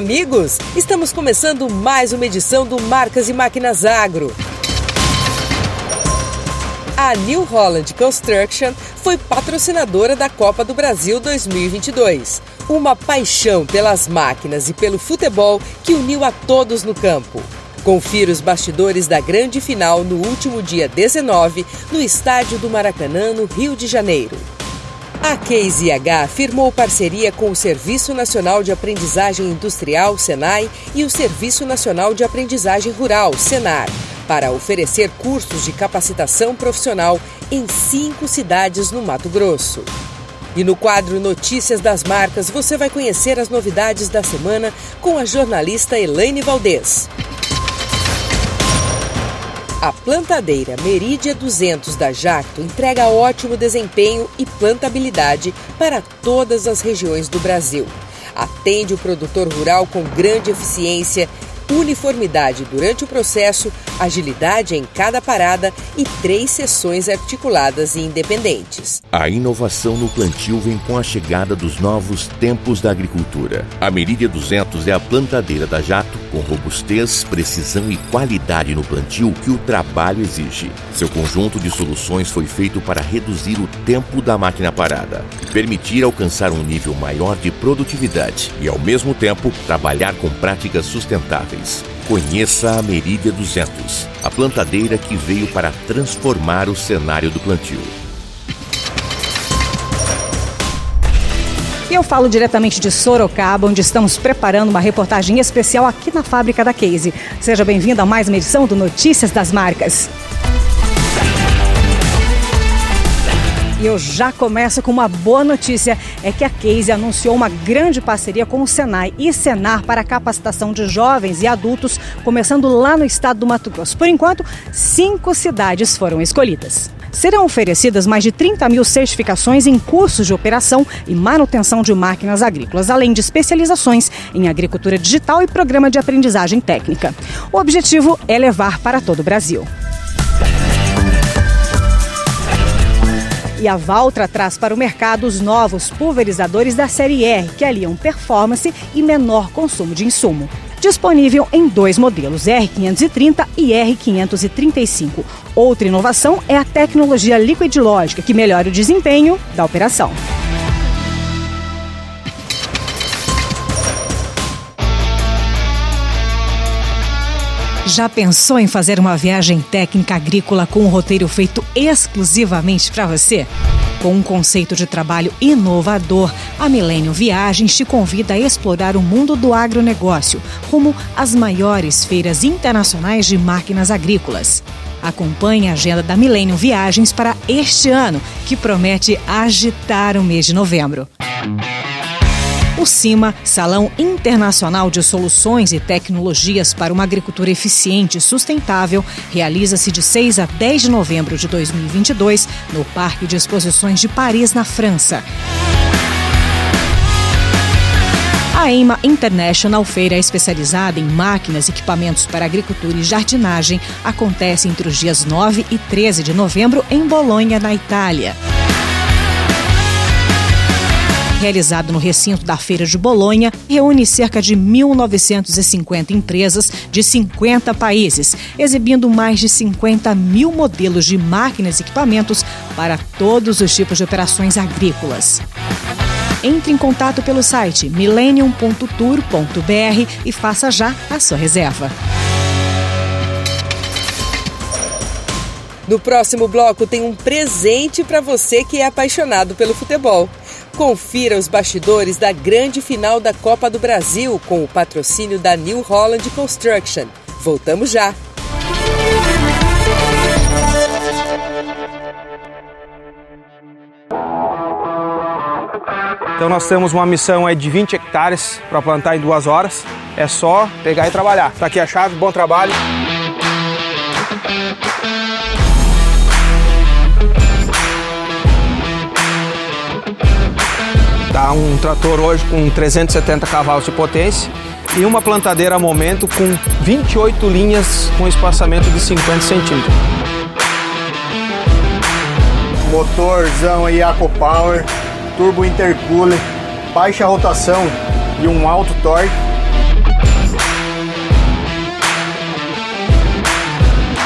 Amigos! Estamos começando mais uma edição do Marcas e Máquinas Agro. A New Holland Construction foi patrocinadora da Copa do Brasil 2022. Uma paixão pelas máquinas e pelo futebol que uniu a todos no campo. Confira os bastidores da grande final no último dia 19, no estádio do Maracanã, no Rio de Janeiro. A Case firmou parceria com o Serviço Nacional de Aprendizagem Industrial, SENAI, e o Serviço Nacional de Aprendizagem Rural, SENAR, para oferecer cursos de capacitação profissional em cinco cidades no Mato Grosso. E no quadro Notícias das Marcas, você vai conhecer as novidades da semana com a jornalista Elaine Valdez. A plantadeira Meridia 200 da Jacto entrega ótimo desempenho e plantabilidade para todas as regiões do Brasil. Atende o produtor rural com grande eficiência uniformidade durante o processo, agilidade em cada parada e três sessões articuladas e independentes. A inovação no plantio vem com a chegada dos novos tempos da agricultura. A Meridia 200 é a plantadeira da Jato com robustez, precisão e qualidade no plantio que o trabalho exige. Seu conjunto de soluções foi feito para reduzir o tempo da máquina parada e permitir alcançar um nível maior de produtividade e, ao mesmo tempo, trabalhar com práticas sustentáveis. Conheça a Meridia 200, a plantadeira que veio para transformar o cenário do plantio. E eu falo diretamente de Sorocaba, onde estamos preparando uma reportagem especial aqui na fábrica da Case. Seja bem-vindo a mais uma edição do Notícias das Marcas. E eu já começo com uma boa notícia: é que a Case anunciou uma grande parceria com o Senai e Senar para a capacitação de jovens e adultos, começando lá no estado do Mato Grosso. Por enquanto, cinco cidades foram escolhidas. Serão oferecidas mais de 30 mil certificações em cursos de operação e manutenção de máquinas agrícolas, além de especializações em agricultura digital e programa de aprendizagem técnica. O objetivo é levar para todo o Brasil. E a Valtra traz para o mercado os novos pulverizadores da série R, que aliam performance e menor consumo de insumo. Disponível em dois modelos, R530 e R535. Outra inovação é a tecnologia Liquid Lógica, que melhora o desempenho da operação. Já pensou em fazer uma viagem técnica agrícola com um roteiro feito exclusivamente para você? Com um conceito de trabalho inovador, a Milênio Viagens te convida a explorar o mundo do agronegócio, rumo às maiores feiras internacionais de máquinas agrícolas. Acompanhe a agenda da Milênio Viagens para este ano, que promete agitar o mês de novembro. O CIMA, Salão Internacional de Soluções e Tecnologias para uma Agricultura Eficiente e Sustentável, realiza-se de 6 a 10 de novembro de 2022 no Parque de Exposições de Paris, na França. A EIMA International, feira especializada em máquinas e equipamentos para agricultura e jardinagem, acontece entre os dias 9 e 13 de novembro em Bolonha, na Itália realizado no recinto da Feira de Bolonha, reúne cerca de 1.950 empresas de 50 países, exibindo mais de 50 mil modelos de máquinas e equipamentos para todos os tipos de operações agrícolas. Entre em contato pelo site millennium.tour.br e faça já a sua reserva. No próximo bloco tem um presente para você que é apaixonado pelo futebol. Confira os bastidores da grande final da Copa do Brasil com o patrocínio da New Holland Construction. Voltamos já! Então nós temos uma missão aí de 20 hectares para plantar em duas horas. É só pegar e trabalhar. Tá aqui a chave, bom trabalho. Tá um trator hoje com 370 cavalos de potência e uma plantadeira a momento com 28 linhas com espaçamento de 50 centímetros. Motorzão aí Power, turbo intercooler, baixa rotação e um alto torque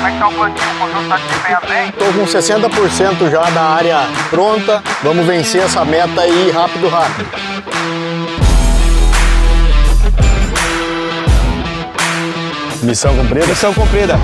Como é que tá o plantio? O conjunto tá desempenhando bem? Estou com 60% já da área pronta. Vamos vencer essa meta aí rápido, rápido. Missão cumprida? Missão cumprida.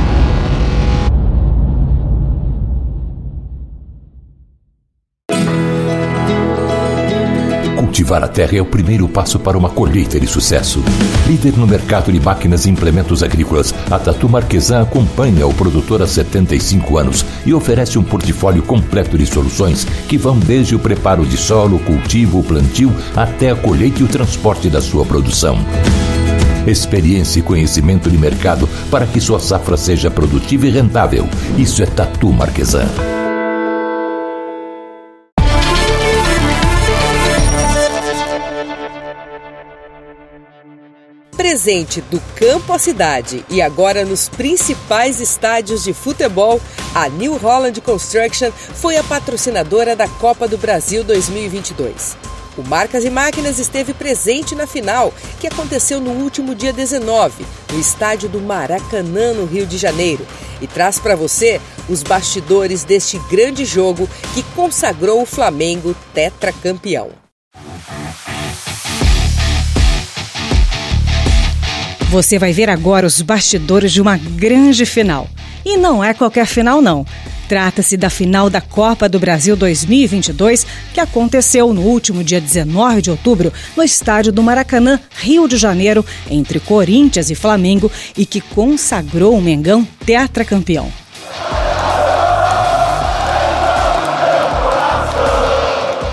Cultivar a terra é o primeiro passo para uma colheita de sucesso. Líder no mercado de máquinas e implementos agrícolas, a Tatu Marquesan acompanha o produtor há 75 anos e oferece um portfólio completo de soluções que vão desde o preparo de solo, cultivo, plantio, até a colheita e o transporte da sua produção experiência e conhecimento de mercado para que sua safra seja produtiva e rentável. Isso é Tatu Marquesan. Presente do campo à cidade e agora nos principais estádios de futebol, a New Holland Construction foi a patrocinadora da Copa do Brasil 2022. O Marcas e Máquinas esteve presente na final, que aconteceu no último dia 19, no estádio do Maracanã, no Rio de Janeiro, e traz para você os bastidores deste grande jogo que consagrou o Flamengo tetracampeão. Você vai ver agora os bastidores de uma grande final. E não é qualquer final, não. Trata-se da final da Copa do Brasil 2022, que aconteceu no último dia 19 de outubro no estádio do Maracanã, Rio de Janeiro, entre Corinthians e Flamengo e que consagrou o Mengão tetracampeão.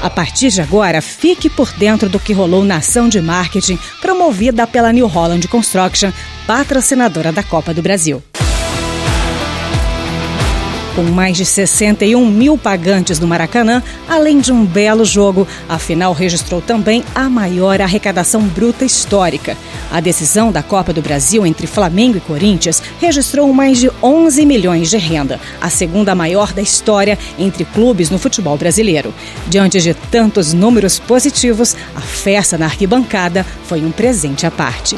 A partir de agora, fique por dentro do que rolou na ação de marketing promovida pela New Holland Construction, patrocinadora da Copa do Brasil. Com mais de 61 mil pagantes no Maracanã, além de um belo jogo, a final registrou também a maior arrecadação bruta histórica. A decisão da Copa do Brasil entre Flamengo e Corinthians registrou mais de 11 milhões de renda, a segunda maior da história entre clubes no futebol brasileiro. Diante de tantos números positivos, a festa na arquibancada foi um presente à parte.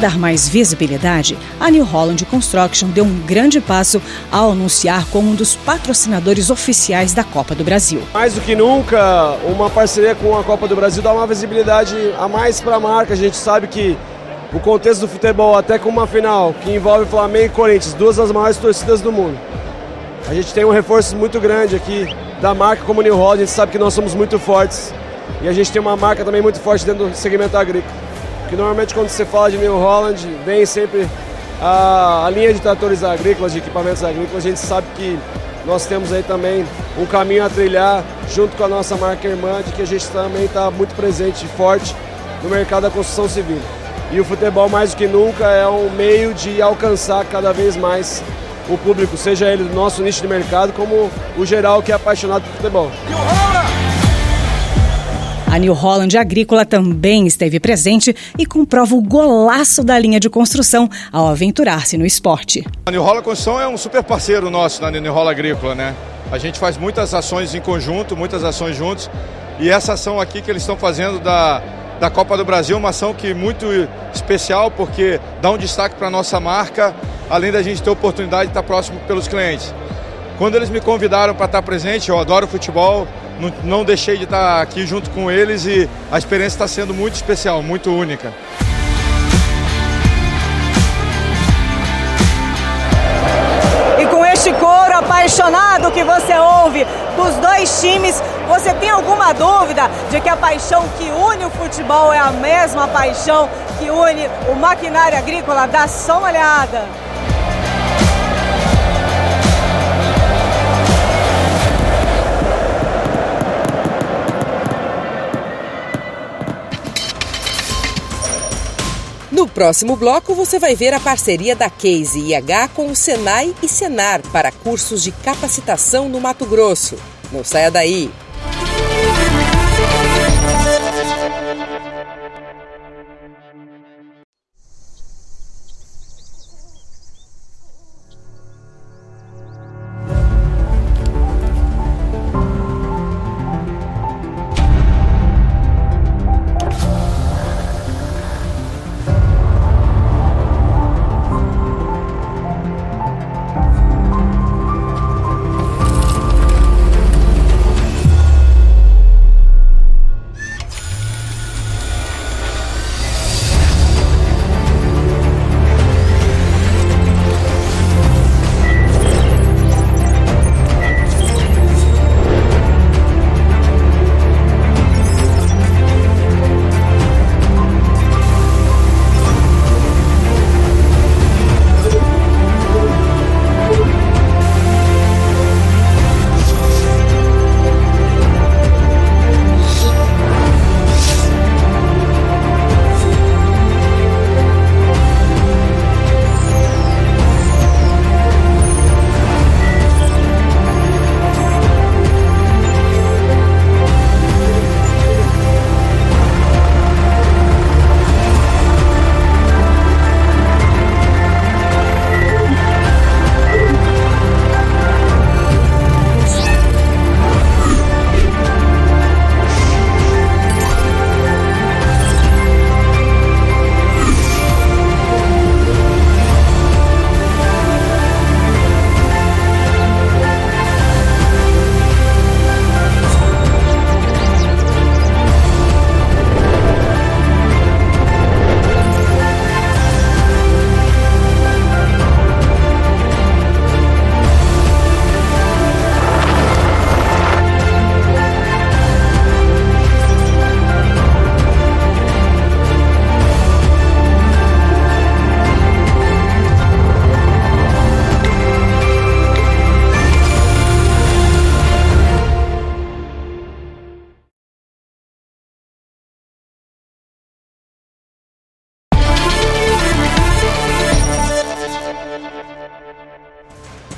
Dar mais visibilidade, a New Holland Construction deu um grande passo ao anunciar como um dos patrocinadores oficiais da Copa do Brasil. Mais do que nunca, uma parceria com a Copa do Brasil dá uma visibilidade a mais para a marca. A gente sabe que o contexto do futebol, até com uma final que envolve Flamengo e Corinthians, duas das maiores torcidas do mundo. A gente tem um reforço muito grande aqui da marca como New Holland, a gente sabe que nós somos muito fortes e a gente tem uma marca também muito forte dentro do segmento agrícola que normalmente quando você fala de New Holland, vem sempre a, a, linha de tratores agrícolas, de equipamentos agrícolas. A gente sabe que nós temos aí também um caminho a trilhar junto com a nossa marca irmã, de que a gente também está muito presente e forte no mercado da construção civil. E o futebol, mais do que nunca, é um meio de alcançar cada vez mais o público, seja ele do nosso nicho de mercado, como o geral que é apaixonado por futebol. A New Holland Agrícola também esteve presente e comprova o golaço da linha de construção ao aventurar-se no esporte. A New Holland Construção é um super parceiro nosso na New Holland Agrícola, né? A gente faz muitas ações em conjunto, muitas ações juntos. E essa ação aqui que eles estão fazendo da, da Copa do Brasil, uma ação que é muito especial porque dá um destaque para a nossa marca, além da gente ter oportunidade de estar próximo pelos clientes. Quando eles me convidaram para estar presente, eu adoro futebol, não, não deixei de estar aqui junto com eles e a experiência está sendo muito especial, muito única. E com este coro apaixonado que você ouve dos dois times, você tem alguma dúvida de que a paixão que une o futebol é a mesma paixão que une o maquinário agrícola? Dá só uma olhada. Próximo bloco, você vai ver a parceria da Case IH com o Senai e Senar para cursos de capacitação no Mato Grosso. Não saia daí!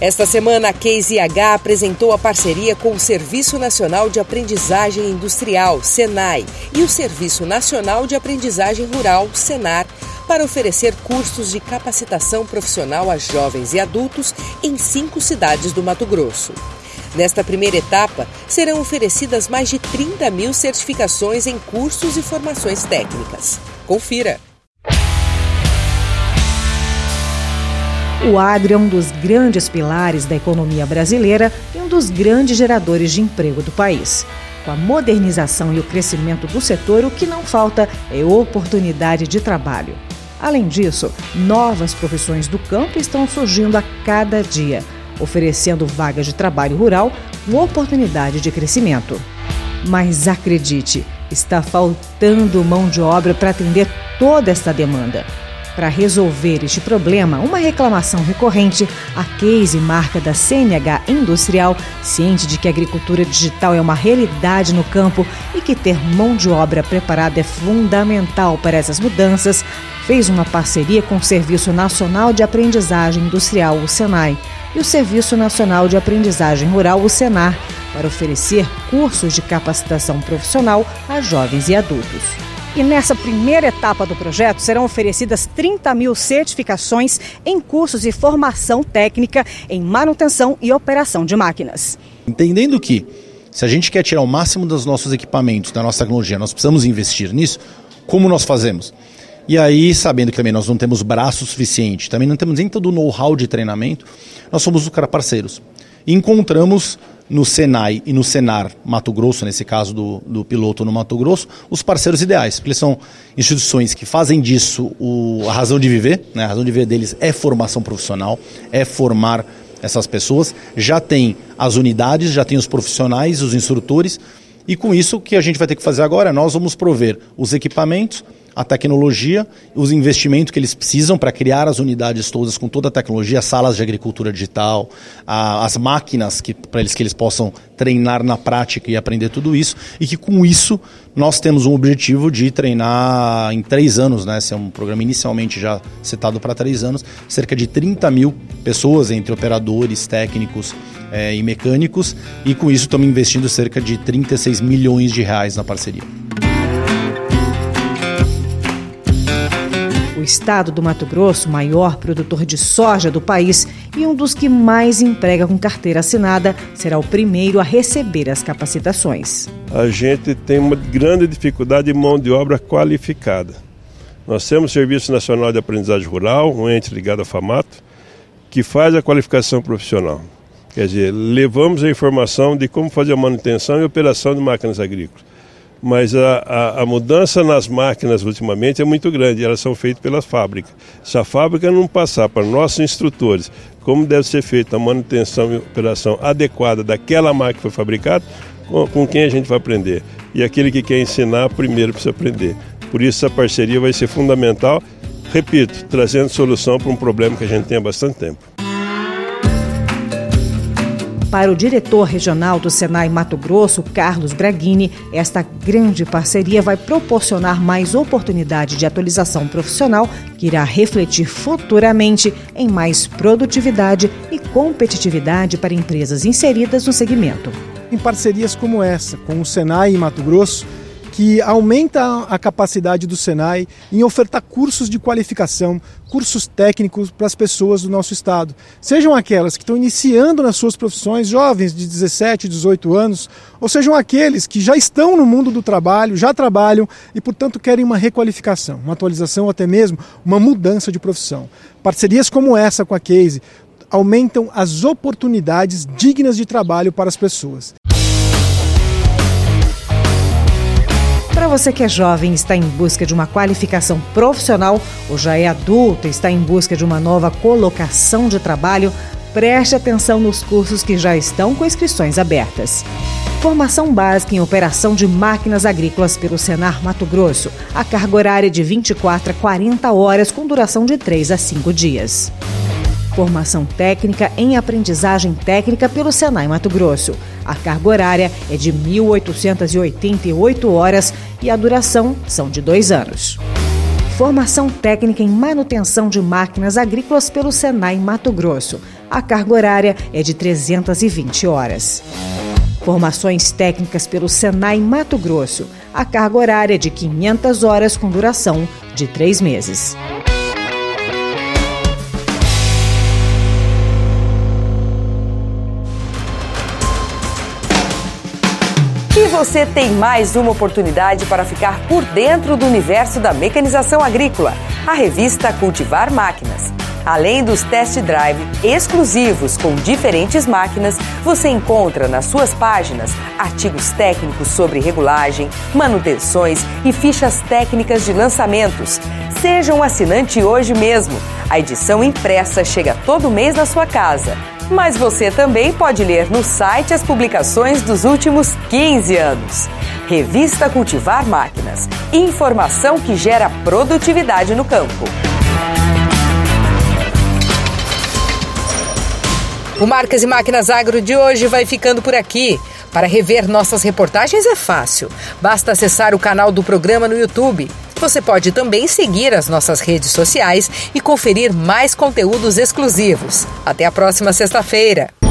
Esta semana, a Case apresentou a parceria com o Serviço Nacional de Aprendizagem Industrial, SENAI, e o Serviço Nacional de Aprendizagem Rural, SENAR, para oferecer cursos de capacitação profissional a jovens e adultos em cinco cidades do Mato Grosso. Nesta primeira etapa, serão oferecidas mais de 30 mil certificações em cursos e formações técnicas. Confira! O agro é um dos grandes pilares da economia brasileira e um dos grandes geradores de emprego do país. Com a modernização e o crescimento do setor, o que não falta é oportunidade de trabalho. Além disso, novas profissões do campo estão surgindo a cada dia, oferecendo vagas de trabalho rural com oportunidade de crescimento. Mas acredite, está faltando mão de obra para atender toda esta demanda. Para resolver este problema, uma reclamação recorrente, a Case, marca da CNH Industrial, ciente de que a agricultura digital é uma realidade no campo e que ter mão de obra preparada é fundamental para essas mudanças, fez uma parceria com o Serviço Nacional de Aprendizagem Industrial, o SENAI, e o Serviço Nacional de Aprendizagem Rural, o SENAR, para oferecer cursos de capacitação profissional a jovens e adultos. E nessa primeira etapa do projeto serão oferecidas 30 mil certificações em cursos e formação técnica em manutenção e operação de máquinas. Entendendo que, se a gente quer tirar o máximo dos nossos equipamentos, da nossa tecnologia, nós precisamos investir nisso, como nós fazemos? E aí, sabendo que também nós não temos braço suficiente, também não temos nem todo o know-how de treinamento, nós somos os parceiros. Encontramos no Senai e no Senar Mato Grosso, nesse caso do, do piloto no Mato Grosso, os parceiros ideais, porque eles são instituições que fazem disso o, a razão de viver, né? a razão de viver deles é formação profissional, é formar essas pessoas, já tem as unidades, já tem os profissionais, os instrutores, e com isso o que a gente vai ter que fazer agora, nós vamos prover os equipamentos, a tecnologia, os investimentos que eles precisam para criar as unidades todas com toda a tecnologia, salas de agricultura digital, a, as máquinas que para eles que eles possam treinar na prática e aprender tudo isso, e que com isso nós temos um objetivo de treinar em três anos, né? Esse é um programa inicialmente já setado para três anos, cerca de 30 mil pessoas entre operadores, técnicos é, e mecânicos, e com isso estamos investindo cerca de 36 milhões de reais na parceria. O estado do Mato Grosso, maior produtor de soja do país e um dos que mais emprega com carteira assinada, será o primeiro a receber as capacitações. A gente tem uma grande dificuldade de mão de obra qualificada. Nós temos o Serviço Nacional de Aprendizagem Rural, um ente ligado à FAMATO, que faz a qualificação profissional. Quer dizer, levamos a informação de como fazer a manutenção e operação de máquinas agrícolas mas a, a, a, mudança nas máquinas ultimamente é muito grande, elas são feitas pelas fábricas. Se a fábrica não passar para nossos instrutores como deve ser feita a manutenção e operação adequada daquela máquina que foi fabricada, com, com quem a gente vai aprender? E aquele que quer ensinar, primeiro precisa aprender. Por isso, essa parceria vai ser fundamental, repito, trazendo solução para um problema que a gente tem há bastante tempo. Para o diretor regional do Senai Mato Grosso, Carlos Braghini, esta grande parceria vai proporcionar mais oportunidade de atualização profissional que irá refletir futuramente em mais produtividade e competitividade para empresas inseridas no segmento. Em parcerias como essa, com o Senai e Mato Grosso, que aumenta a capacidade do Senai em ofertar cursos de qualificação, cursos técnicos para as pessoas do nosso estado. Sejam aquelas que estão iniciando nas suas profissões, jovens de 17, 18 anos, ou sejam aqueles que já estão no mundo do trabalho, já trabalham e, portanto, querem uma requalificação, uma atualização ou até mesmo uma mudança de profissão. Parcerias como essa com a Case aumentam as oportunidades dignas de trabalho para as pessoas. Você que é jovem e está em busca de uma qualificação profissional ou já é adulto e está em busca de uma nova colocação de trabalho, preste atenção nos cursos que já estão com inscrições abertas. Formação básica em operação de máquinas agrícolas pelo Senar Mato Grosso. A carga horária de 24 a 40 horas com duração de 3 a 5 dias. Formação técnica em aprendizagem técnica pelo Senai Mato Grosso. A carga horária é de 1.888 horas e a duração são de dois anos. Formação técnica em manutenção de máquinas agrícolas pelo Senai Mato Grosso. A carga horária é de 320 horas. Formações técnicas pelo Senai Mato Grosso. A carga horária é de 500 horas com duração de três meses. Você tem mais uma oportunidade para ficar por dentro do universo da mecanização agrícola. A revista Cultivar Máquinas. Além dos test drive exclusivos com diferentes máquinas, você encontra nas suas páginas artigos técnicos sobre regulagem, manutenções e fichas técnicas de lançamentos. Seja um assinante hoje mesmo. A edição impressa chega todo mês na sua casa. Mas você também pode ler no site as publicações dos últimos 15 anos. Revista Cultivar Máquinas. Informação que gera produtividade no campo. O Marcas e Máquinas Agro de hoje vai ficando por aqui. Para rever nossas reportagens é fácil. Basta acessar o canal do programa no YouTube. Você pode também seguir as nossas redes sociais e conferir mais conteúdos exclusivos. Até a próxima sexta-feira.